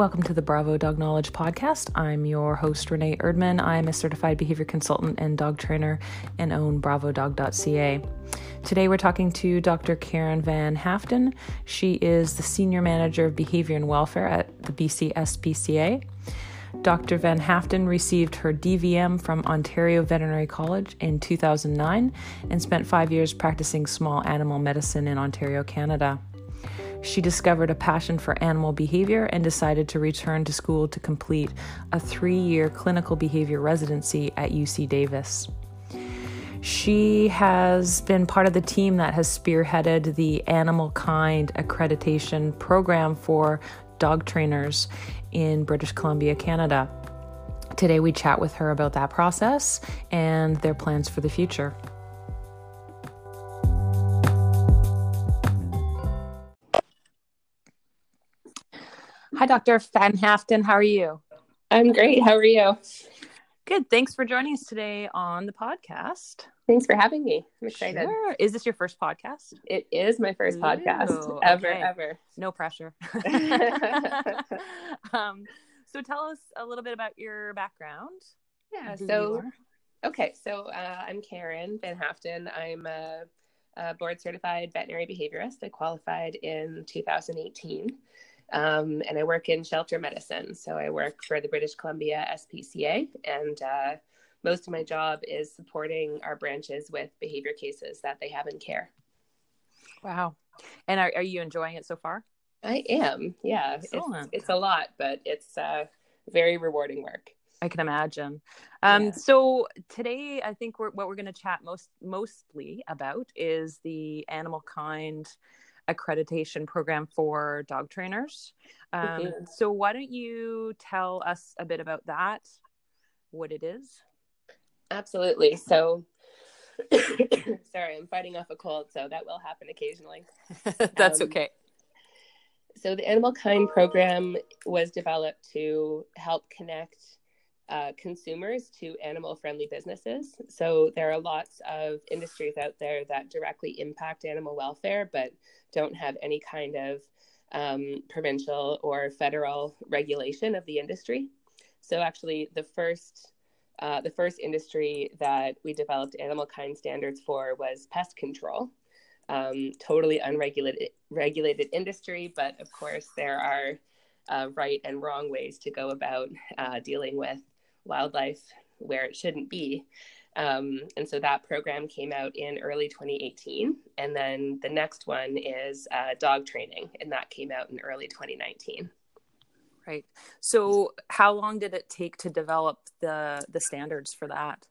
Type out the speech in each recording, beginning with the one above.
Welcome to the Bravo Dog Knowledge Podcast. I'm your host, Renee Erdman. I'm a certified behavior consultant and dog trainer and own bravodog.ca. Today, we're talking to Dr. Karen Van Haaften. She is the Senior Manager of Behavior and Welfare at the BC SPCA. Dr. Van Haaften received her DVM from Ontario Veterinary College in 2009 and spent five years practicing small animal medicine in Ontario, Canada. She discovered a passion for animal behavior and decided to return to school to complete a three year clinical behavior residency at UC Davis. She has been part of the team that has spearheaded the Animal Kind accreditation program for dog trainers in British Columbia, Canada. Today, we chat with her about that process and their plans for the future. Hi, Dr. Van Haaften. How are you? I'm great. How are you? Good. Thanks for joining us today on the podcast. Thanks for having me. I'm excited. Sure. Is this your first podcast? It is my first Ooh, podcast ever, okay. ever. No pressure. um, so tell us a little bit about your background. Yeah. So, okay. So uh, I'm Karen Van Haaften. I'm a, a board certified veterinary behaviorist. I qualified in 2018. Um, and I work in shelter medicine. So I work for the British Columbia SPCA, and uh, most of my job is supporting our branches with behavior cases that they have in care. Wow. And are, are you enjoying it so far? I am. Yeah. It's, it's, a lot, but it's uh, very rewarding work. I can imagine. Um, yeah. So today, I think we're, what we're going to chat most mostly about is the animal kind accreditation program for dog trainers. Um. So, why don't you tell us a bit about that, what it is? Absolutely. So, sorry, I'm fighting off a cold, so that will happen occasionally. That's um, okay. So, the Animal Kind program was developed to help connect uh, consumers to animal friendly businesses. So there are lots of industries out there that directly impact animal welfare, but don't have any kind of um, provincial or federal regulation of the industry. So actually, the first uh, the first industry that we developed animal kind standards for was pest control. Um, totally unregulated regulated industry, but of course there are uh, right and wrong ways to go about uh, dealing with wildlife where it shouldn't be. Um, and so that program came out in early 2018. And then the next one is uh, dog training, and that came out in early 2019. Right. So, how long did it take to develop the the standards for that?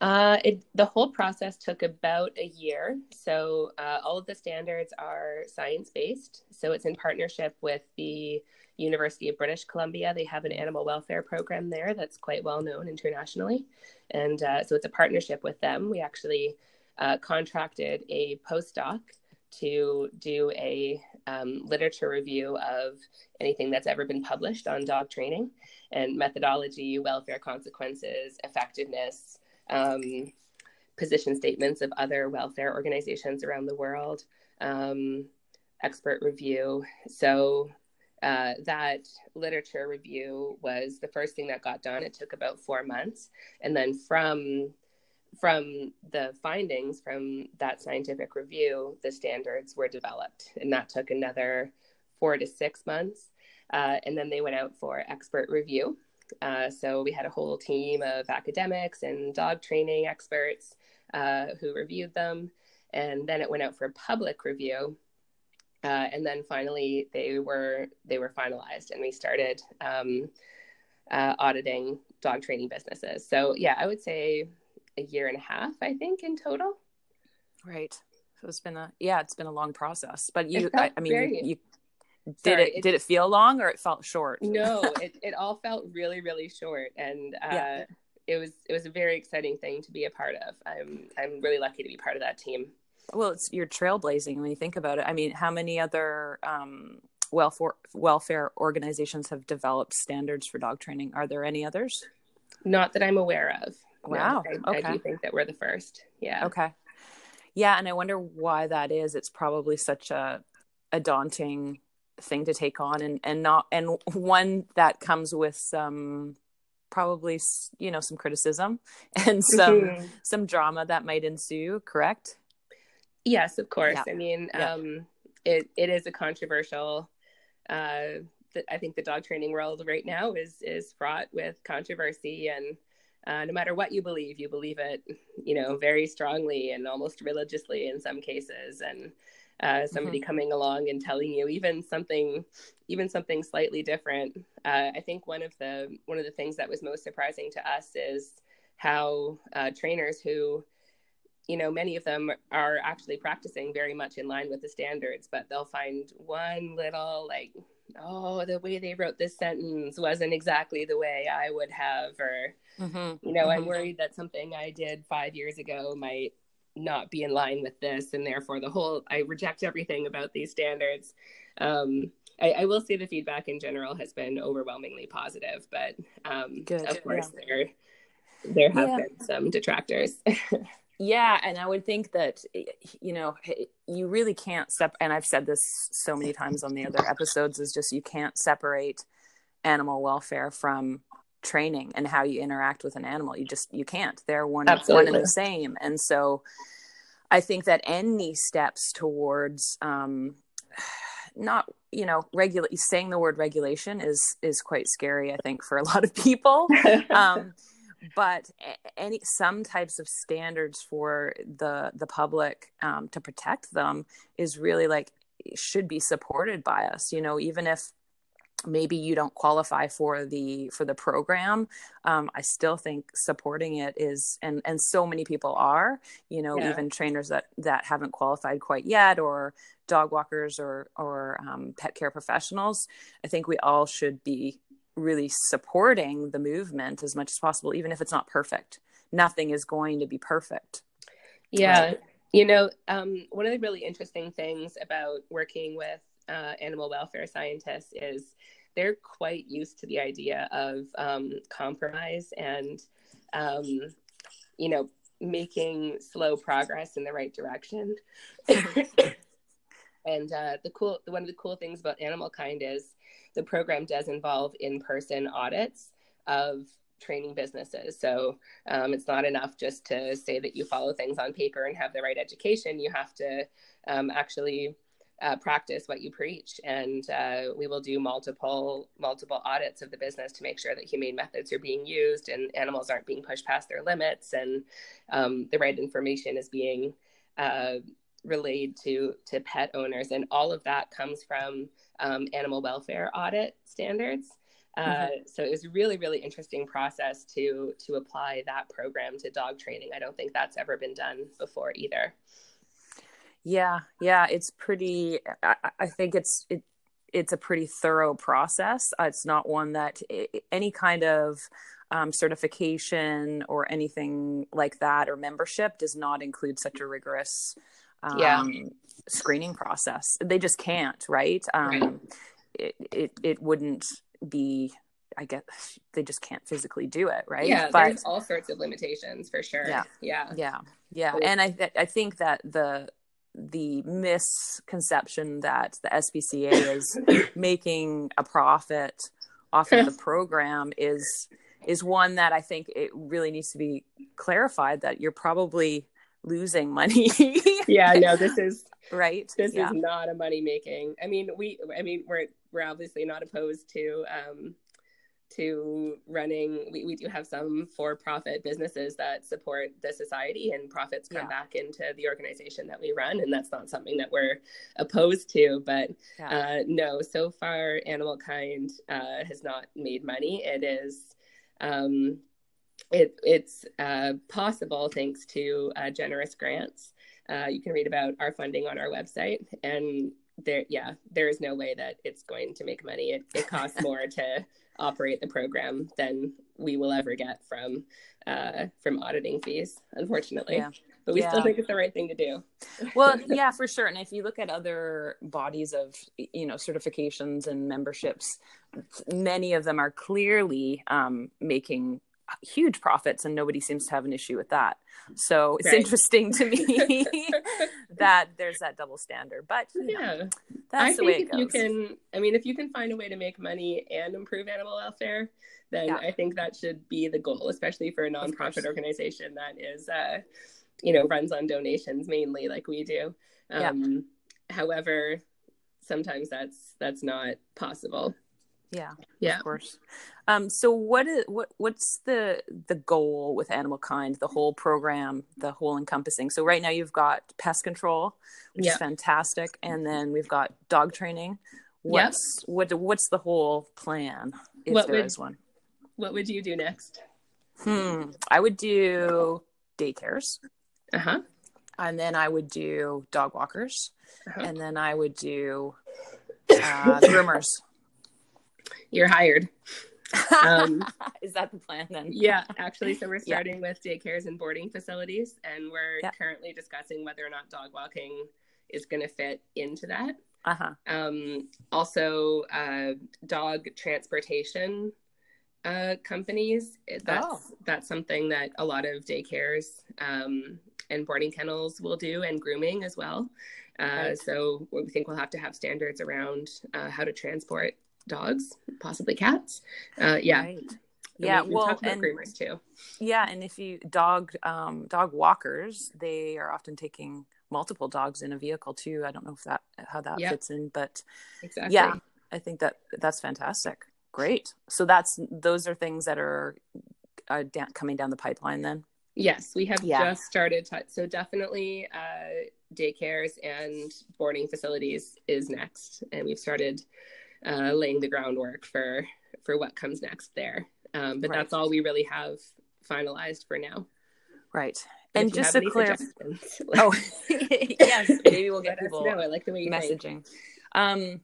Uh, it, the whole process took about a year. So, uh, all of the standards are science based. So, it's in partnership with the University of British Columbia. They have an animal welfare program there that's quite well known internationally. And uh, so it's a partnership with them. We actually uh, contracted a postdoc to do a um, literature review of anything that's ever been published on dog training and methodology, welfare consequences, effectiveness, um, position statements of other welfare organizations around the world, um, expert review. So uh, that literature review was the first thing that got done. It took about four months, and then from from the findings from that scientific review, the standards were developed, and that took another four to six months. Uh, and then they went out for expert review. Uh, so we had a whole team of academics and dog training experts uh, who reviewed them, and then it went out for public review uh, and then finally they were they were finalized and we started um, uh, auditing dog training businesses. So yeah i would say a year and a half i think in total. Right. So it's been a yeah it's been a long process but you I, I, mean very, you, you did sorry, it, did it feel long or it felt short? No it, it all felt really really short and uh, yeah. it was it was a very exciting thing to be a part of. I'm i'm really lucky to be part of that team well it's you're trailblazing when you think about it. I mean how many other um, welfare welfare organizations have developed standards for dog training? Are there any others? Not that i'm aware of. Wow no, I, okay. I do think that we're the first. Yeah. Okay. Yeah and i wonder why that is. It's probably such a a daunting thing to take on and and not and one that comes with some probably you know some criticism and some mm-hmm. some drama that might ensue correct yes of course yeah. i mean yeah. um it it is a controversial uh i think the dog training world right now is is fraught with controversy and uh, no matter what you believe you believe it you know very strongly and almost religiously in some cases and uh, somebody mm-hmm. coming along and telling you even something even something slightly different uh, i think one of the one of the things that was most surprising to us is how uh, trainers who you know many of them are actually practicing very much in line with the standards but they'll find one little like oh the way they wrote this sentence wasn't exactly the way i would have or mm-hmm. you know mm-hmm. i'm worried that something i did five years ago might not be in line with this and therefore the whole i reject everything about these standards um, I, I, will say the feedback in general has been overwhelmingly positive but um, of course yeah. there there have yeah. been some detractors yeah and i would think that you know you really can't sep and i've said this so many times on the other episodes is just you can't separate animal welfare from training and how you interact with an animal. You just you can't. They're one one and the same. And so I think that any steps towards um, not you know regulate saying the word regulation is is quite scary i think for a lot of people um, but any some types of standards for the the public um, to protect them is really like should be supported by us you know even if maybe you don't qualify for the for the program um, i still think supporting it is and and so many people are you know yeah. even trainers that that haven't qualified quite yet or dog walkers or or um, pet care professionals i think we all should be really supporting the movement as much as possible even if it's not perfect. Nothing is going to be perfect. Yeah. Right? you know um, one of the really interesting things about working with uh, animal welfare scientists is they're quite used to the idea of um, compromise and um, you know making slow progress in the right direction. And uh, the cool one of the cool things about animal kind is the program does involve in-person audits of training businesses. So um, it's not enough just to say that you follow things on paper and have the right education. You have to um, actually uh, practice what you preach. And uh, we will do multiple multiple audits of the business to make sure that humane methods are being used and animals aren't being pushed past their limits. And um, the right information is being uh, relayed to to pet owners and all of that comes from um, animal welfare audit standards uh, mm-hmm. so it was a really really interesting process to to apply that program to dog training i don't think that's ever been done before either yeah, yeah, it's pretty. I, I think it's it, it's a pretty thorough process. Uh, it's not one that any kind of um, certification or anything like that or membership does not include such a rigorous um, yeah. screening process. They just can't, right? Um, right. It, it it wouldn't be I guess they just can't physically do it, right? Yeah, but, there's all sorts of limitations for sure. Yeah, yeah, yeah, yeah. And I th- I think that the the misconception that the SPCA is making a profit off of the program is is one that I think it really needs to be clarified that you're probably losing money. yeah, no, this is right. This yeah. is not a money making. I mean, we I mean, we're we're obviously not opposed to um to running we, we do have some for-profit businesses that support the society and profits come yeah. back into the organization that we run and that's not something that we're opposed to but yeah. uh, no so far animal kind uh, has not made money it is um, it, it's uh, possible thanks to uh, generous grants uh, you can read about our funding on our website and there yeah there is no way that it's going to make money it, it costs more to operate the program than we will ever get from uh, from auditing fees, unfortunately. Yeah. But we yeah. still think it's the right thing to do. well, yeah, for sure. And if you look at other bodies of you know certifications and memberships, many of them are clearly um, making huge profits and nobody seems to have an issue with that so it's right. interesting to me that there's that double standard but yeah That's I the way think it if you can, I mean, if you can find a way to make money and improve animal welfare, then Yeah. I think that should be the goal, especially for a nonprofit organization that is, uh, you know, runs on donations mainly, like we do. Yeah. Um, However, sometimes that's that's not possible. Yeah, Yeah. of course. Um, so what is what what's the the goal with Animal Kind, the whole program, the whole encompassing? So right now you've got pest control, which Yeah. is fantastic, and then we've got dog training. What's what what's the whole plan if What there would- is one? What would you do next? Hmm. I would do daycares, Uh huh. and then I would do dog walkers, Uh-huh. and then I would do uh, groomers. You're hired. Um, is that the plan then? Yeah, actually, so we're Yeah. starting with daycares and boarding facilities, and we're Yeah. currently discussing whether or not dog walking is going to fit into that. Uh huh. Um, also, uh, dog transportation uh, companies. it- That's Oh. that's something that a lot of daycares um, and boarding kennels will do, and grooming as well. Uh, Right. So we think we'll have to have standards around uh, how to transport dogs, possibly cats. Uh, yeah, Right. Yeah. we, we well, and groomers too. Yeah, and if you dog um, dog walkers, they are often taking multiple dogs in a vehicle too. I don't know if that how that Yep. fits in, but Exactly. yeah, I think that that's fantastic. Great. So that's those are things that are uh, coming down the pipeline. Then Yes, we have Yeah. just started. To, so definitely, uh, daycares and boarding facilities is next, and we've started uh, laying the groundwork for for what comes next there. Um, but Right. that's all we really have finalized for now. right. But And just to clear, oh yes, maybe we'll get people know. I like the way you think. messaging. Um,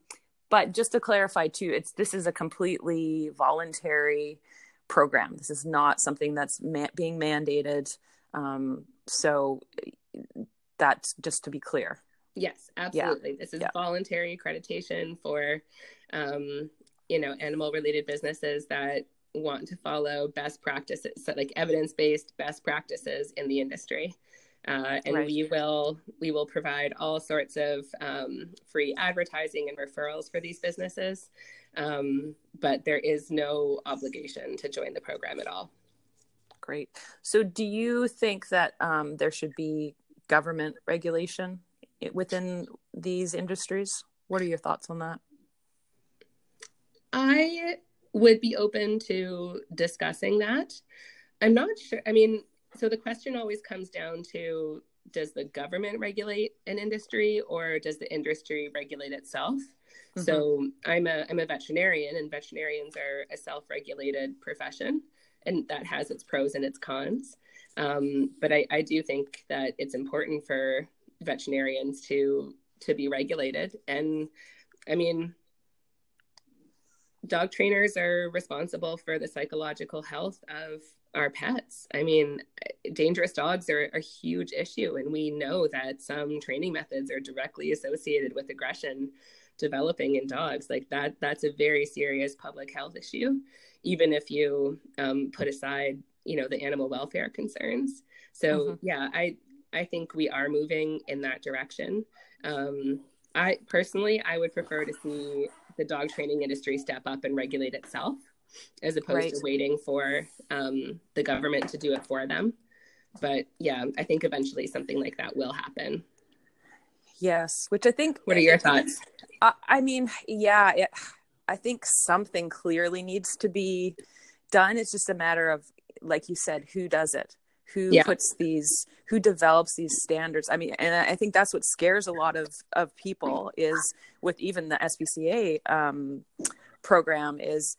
but just to clarify too, it's this is a completely voluntary program. This is not something that's ma- being mandated. Um, so that's just to be clear. Yes, absolutely. This is Yeah. voluntary accreditation for, um, you know, animal-related businesses that want to follow best practices, so like evidence-based best practices in the industry. Uh, and Right. we will we will provide all sorts of um, free advertising and referrals for these businesses, um, but there is no obligation to join the program at all. Great. So, do you think that um, there should be government regulation within these industries? What are your thoughts on that? I would be open to discussing that. I'm not sure. I mean, so the question always comes down to does the government regulate an industry or does the industry regulate itself? Mm-hmm. So I'm a I'm a veterinarian and veterinarians are a self-regulated profession and that has its pros and its cons. Um, but I, I do think that it's important for veterinarians to to be regulated. And I mean, dog trainers are responsible for the psychological health of our pets. I mean, dangerous dogs are a huge issue, and we know that some training methods are directly associated with aggression developing in dogs. Like that, that's a very serious public health issue, even if you um, put aside, you know, the animal welfare concerns. So Mhm. yeah, I I think we are moving in that direction. Um, I personally, I would prefer to see the dog training industry step up and regulate itself, as opposed Right. to waiting for um, the government to do it for them. But yeah, I think eventually something like that will happen. Yes, which I think. What are your thoughts? I, I mean, yeah, it, I think something clearly needs to be done. It's just a matter of, like you said, who does it? Who Yeah. puts these? Who develops these standards? I mean, and I think that's what scares a lot of of people is with even the SPCA um, program is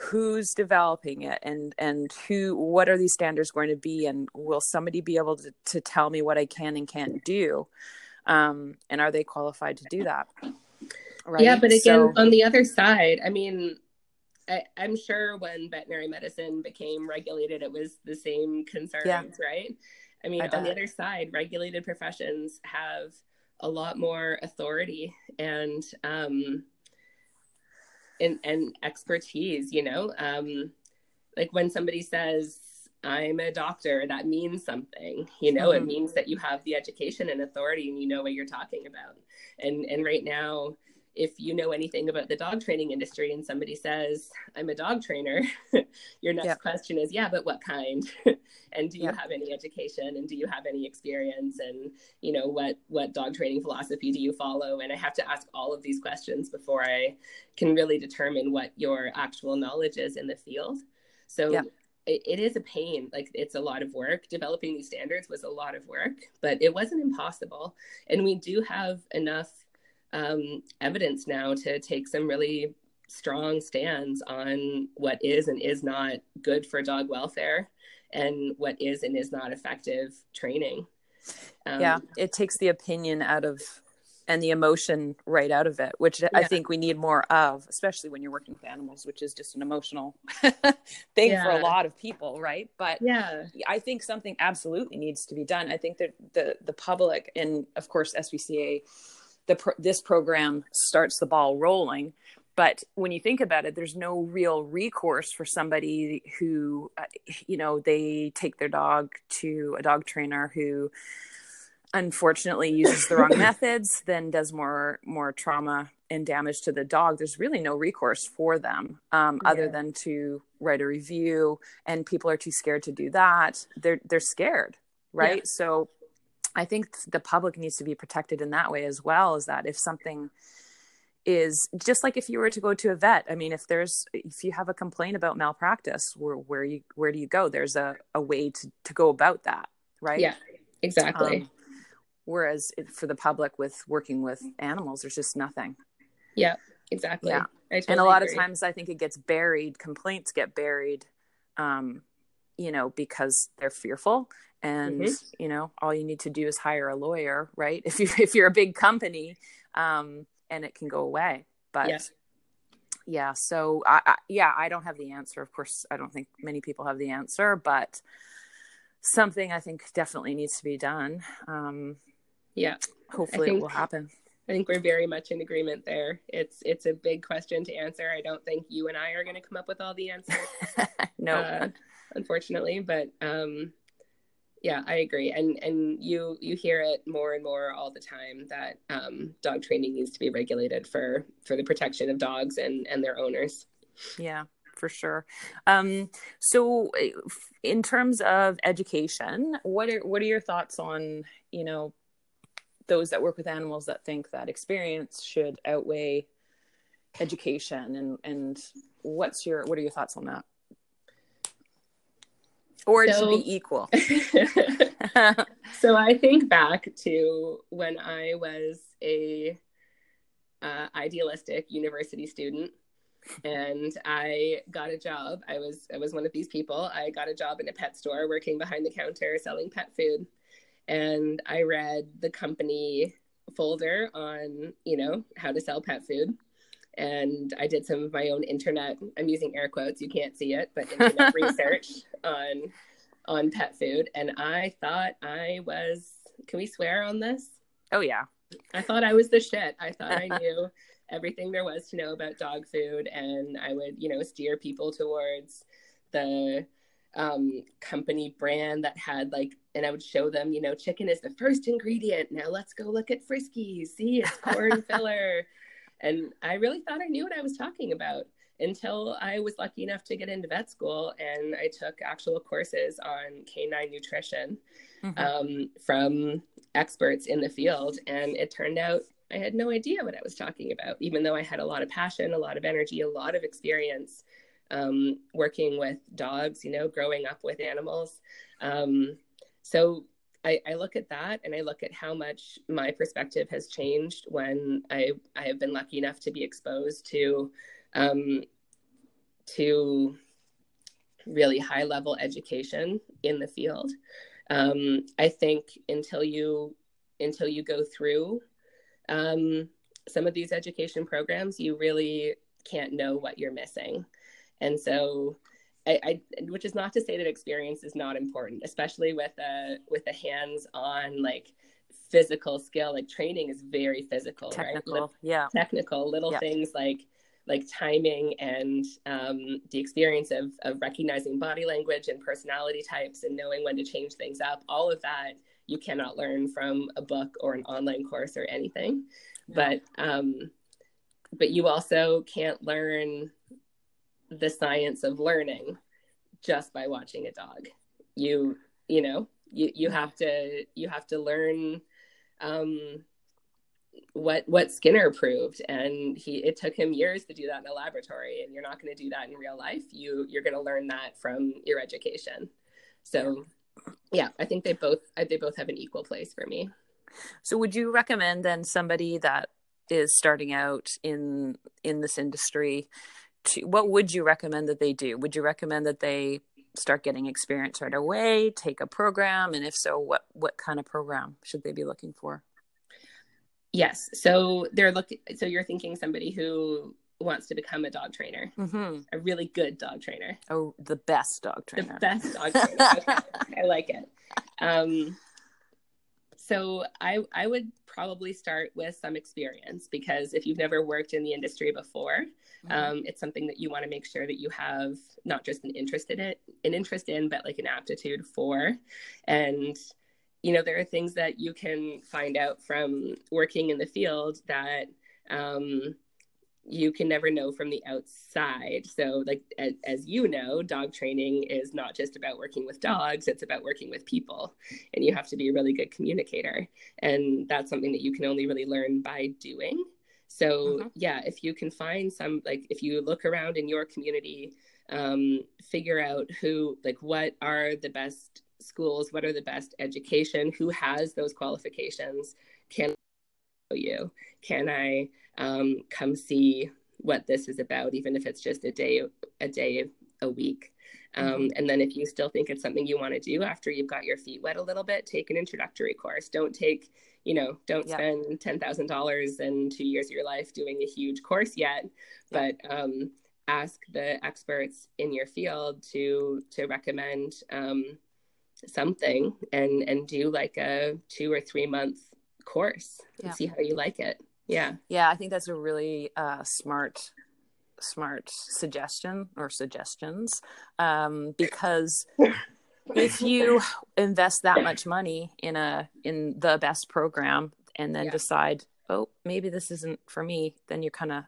who's developing it and and who what are these standards going to be and will somebody be able to, to tell me what i can and can't do um and are they qualified to do that right Yeah, but again, So- on the other side, I mean, I, I'm sure when veterinary medicine became regulated, it was the same concerns, Yeah. right? I mean, I on the other side, regulated professions have a lot more authority and um, and and expertise. You know, um, like when somebody says. I'm a doctor. That means something, you know. It Mhm. means that you have the education and authority, and you know what you're talking about. And and right now, if you know anything about the dog training industry and somebody says, I'm a dog trainer, your next question is, yeah, but what kind? and do you have any education and do you have any experience? And, you know, what, what dog training philosophy do you follow? And I have to ask all of these questions before I can really determine what your actual knowledge is in the field. So it is a pain. Like it's a lot of work. Developing these standards was a lot of work, but it wasn't impossible. And we do have enough um, evidence now to take some really strong stands on what is and is not good for dog welfare and what is and is not effective training. Um, yeah, it takes the opinion out of and the emotion right out of it, which yeah. I think we need more of, especially when you're working with animals, which is just an emotional thing yeah. for a lot of people, right? But yeah, I think something absolutely needs to be done. I think that the the public and of course SPCA the pro- this program starts the ball rolling but when you think about it there's no real recourse for somebody who uh, you know they take their dog to a dog trainer who unfortunately uses the wrong methods then does more more trauma and damage to the dog there's really no recourse for them um, yeah. other than to write a review and people are too scared to do that they're they're scared right yeah. so I think the public needs to be protected in that way as well. Is that if something is just like if you were to go to a vet, I mean, if there's if you have a complaint about malpractice, where where you where do you go? There's a a way to to go about that, right? Yeah, exactly. Um, whereas for the public with working with animals, there's just nothing. Yeah, exactly. Yeah, totally and a lot agree. of times I think it gets buried. Complaints get buried. Um, you know, because they're fearful and mm-hmm. you know all you need to do is hire a lawyer right? If you if you're a big company um and it can go away. But yeah, yeah so I, I, yeah i don't have the answer. Of course i don't think many people have the answer but something i think definitely needs to be done. Um yeah. hopefully think, it will happen. I think we're very much in agreement there. It's it's a big question to answer. I don't think you and i are going to come up with all the answers. No. Uh, unfortunately but um yeah i agree. And and you you hear it more and more all the time that um, dog training needs to be regulated for for the protection of dogs and and their owners. Yeah for sure. Um, so eh, in terms of education what are what are your thoughts on you know those that work with animals that think that experience should outweigh education and and what's your what are your thoughts on that or it so, should be equal. so I think back to when I was a uh, idealistic university student and I got a job. I was I was one of these people. I got a job in a pet store working behind the counter selling pet food. And I read the company folder on, you know, how to sell pet food and I did some of my own internet. I'm using air quotes. You can't see it, but internet research on on pet food, and I thought I was. Can we swear on this? Oh yeah. I thought I was the shit. I thought I knew everything there was to know about dog food, and I would, you know, steer people towards the um, company brand that had like, and I would show them, you know, chicken is the first ingredient. Now let's go look at Friskies. See, it's corn filler. And I really thought I knew what I was talking about until I was lucky enough to get into vet school and I took actual courses on canine nutrition mm-hmm. um, from experts in the field. And it turned out I had no idea what I was talking about, even though I had a lot of passion, a lot of energy, a lot of experience um, working with dogs, you know, growing up with animals. Um, so I, I, look at that and I look at how much my perspective has changed when I, I have been lucky enough to be exposed to um, to really high level education in the field. Um, I think until you until you go through um, some of these education programs, you really can't know what you're missing. And so I, I, which is not to say that experience is not important, especially with a with a hands-on like physical skill. Like training is very physical, technical, right? yeah, technical little yeah. things like like timing and um, the experience of of recognizing body language and personality types and knowing when to change things up. All of that you cannot learn from a book or an online course or anything. But um, but you also can't learn the science of learning just by watching a dog. You you know you you have to you have to learn um, what what Skinner proved, and he it took him years to do that in a laboratory, and you're not going to do that in real life. You you're going to learn that from your education. So, yeah, I think they both they both have an equal place for me. So, would you recommend then somebody that is starting out in in this industry? To, what would you recommend that they do? Would you recommend that they start getting experience right away, take a program, and if so, what what kind of program should they be looking for? Yes, so they're looking. So you're thinking somebody who wants to become a dog trainer, mm-hmm. a really good dog trainer. Oh, the best dog trainer. The best dog trainer. Okay. I like it. Um, so I I would probably start with some experience because if you've never worked in the industry before, mm-hmm. um, it's something that you want to make sure that you have not just an interest in it, an interest in, but like an aptitude for. And you know, there are things that you can find out from working in the field that um, you can never know from the outside. So, like as, as, you know, dog training is not just about working with dogs; it's about working with people, and you have to be a really good communicator. And that's something that you can only really learn by doing. So, mm-hmm. yeah, if you can find some, like, if you look around in your community, um, figure out who, like, what are the best schools, what are the best education, who has those qualifications, can you, can I um, come see what this is about, even if it's just a day, a day a week. Um, mm-hmm. and then if you still think it's something you want to do after you've got your feet wet a little bit, take an introductory course. Don't take, you know, don't spend ten thousand dollars and two years of your life doing a huge course yet, but um, ask the experts in your field to to recommend um, something and and do like a two or three month course and see how you like it. Yeah. Yeah, I think that's a really uh, smart smart suggestion or suggestions um, because if you invest that much money in a in the best program and then yeah. decide oh maybe this isn't for me then you're kind of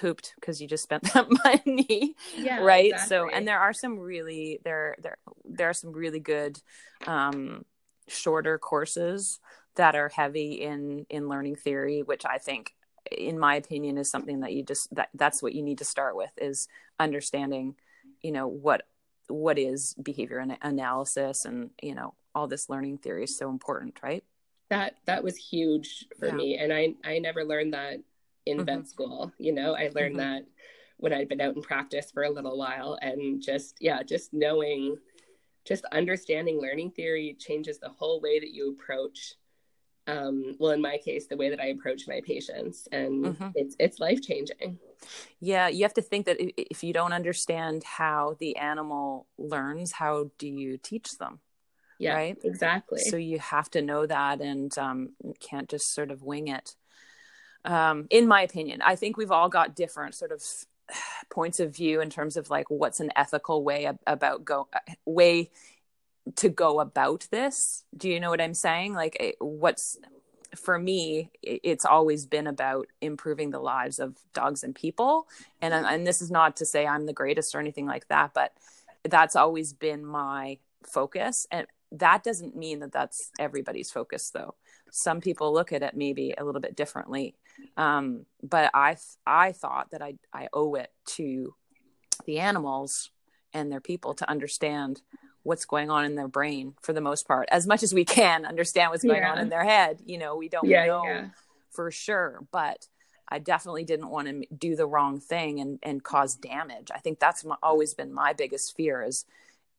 hooped because you just spent that money yeah, right exactly. so and there are some really there there there are some really good um shorter courses that are heavy in in learning theory which i think in my opinion is something that you just that that's what you need to start with is understanding you know what what is behavior and analysis and you know all this learning theory is so important right that that was huge for yeah. me and i i never learned that in mm-hmm. vet school you know i learned mm-hmm. that when i'd been out in practice for a little while and just yeah just knowing just understanding learning theory changes the whole way that you approach um, well in my case the way that i approach my patients and mm-hmm. it's it's life changing yeah you have to think that if you don't understand how the animal learns how do you teach them yeah right? exactly. So you have to know that and um, can't just sort of wing it. Um, in my opinion i think we've all got different sort of points of view in terms of like what's an ethical way about go way to go about this. Do you know what i'm saying? Like what's for me it's always been about improving the lives of dogs and people. And and this is not to say i'm the greatest or anything like that but that's always been my focus. And that doesn't mean that that's everybody's focus though. Some people look at it maybe a little bit differently. Um, but i i thought that i i owe it to the animals and their people to understand what's going on in their brain for the most part as much as we can understand what's going yeah. on in their head you know we don't yeah, know yeah. for sure but i definitely didn't want to do the wrong thing and and cause damage. I think that's my, always been my biggest fear is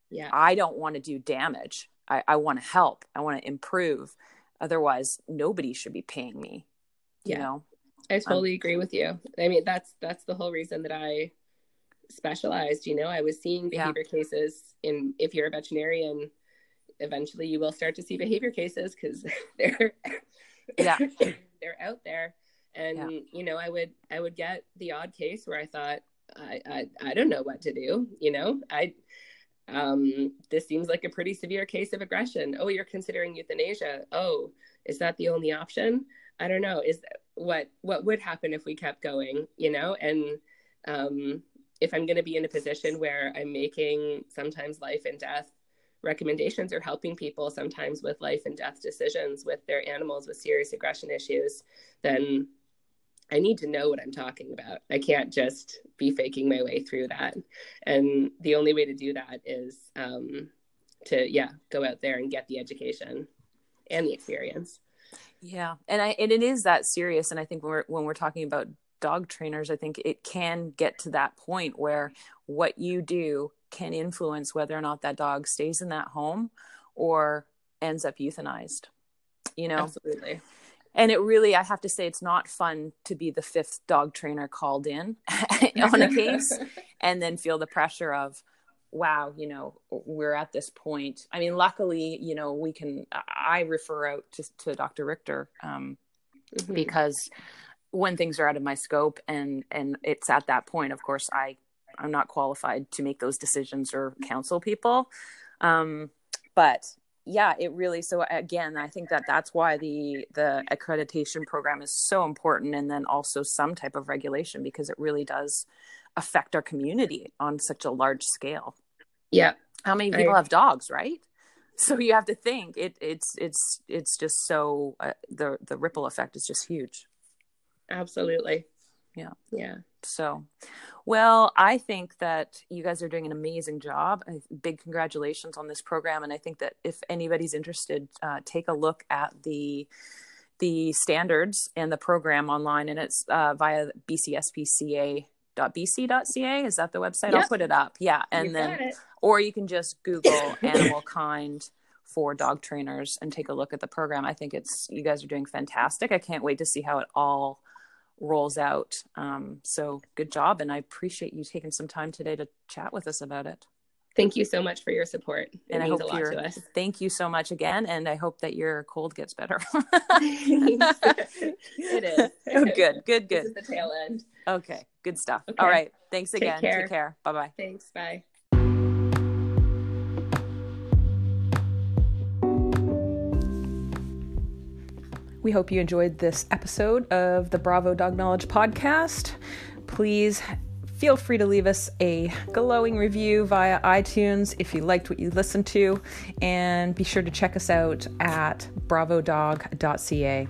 yeah. I don't want to do damage. I, I want to help. I want to improve. Otherwise nobody should be paying me you know? I totally um, agree with you. I mean that's that's the whole reason that i specialized you know i was seeing behavior yeah. cases in if you're a veterinarian eventually you will start to see behavior cases because they're yeah. they're out there. And yeah. you know i would i would get the odd case where i thought I, I i don't know what to do you know? I um this seems like a pretty severe case of aggression. Oh you're considering euthanasia. Oh is that the only option? I don't know. Is that, what what would happen if we kept going, you know, and um, if I'm going to be in a position where I'm making sometimes life and death recommendations or helping people sometimes with life and death decisions with their animals with serious aggression issues, then I need to know what I'm talking about. I can't just be faking my way through that. And the only way to do that is um, to, yeah, go out there and get the education and the experience. Yeah, and I and it is that serious. And I think when we're when we're talking about dog trainers, I think it can get to that point where what you do can influence whether or not that dog stays in that home or ends up euthanized. You know, absolutely and it really i have to say it's not fun to be the fifth dog trainer called in on a case and then feel the pressure of wow you know we're at this point i mean luckily you know we can i refer out to, to dr richter um, mm-hmm. because when things are out of my scope and and it's at that point of course i i'm not qualified to make those decisions or counsel people. Um, but yeah it really so again i think that that's why the the accreditation program is so important and then also some type of regulation because it really does affect our community on such a large scale. Yeah. How many people I, have dogs right? So you have to think it it's it's it's just so uh, the the ripple effect is just huge absolutely. Yeah. Yeah. So well i think that you guys are doing an amazing job. Big congratulations on this program and i think that if anybody's interested uh, take a look at the the standards and the program online and it's uh, via bcspca.bc.ca is that the website? Yep. i'll put it up. Yeah and you then or you can just google animal kind for dog trainers and take a look at the program. I think it's you guys are doing fantastic. I can't wait to see how it all rolls out. Um, so good job. And I appreciate you taking some time today to chat with us about it. Thank you so much for your support. It and I hope you're, Thank you so much again. And I hope that your cold gets better. it is. Oh, good, good, good. This is the tail end. Okay, good stuff. Okay. All right. Thanks again. Take care. Take care. Bye bye. Thanks. Bye. We hope you enjoyed this episode of the Bravo Dog Knowledge podcast. Please feel free to leave us a glowing review via iTunes if you liked what you listened to, and be sure to check us out at bravodog.ca.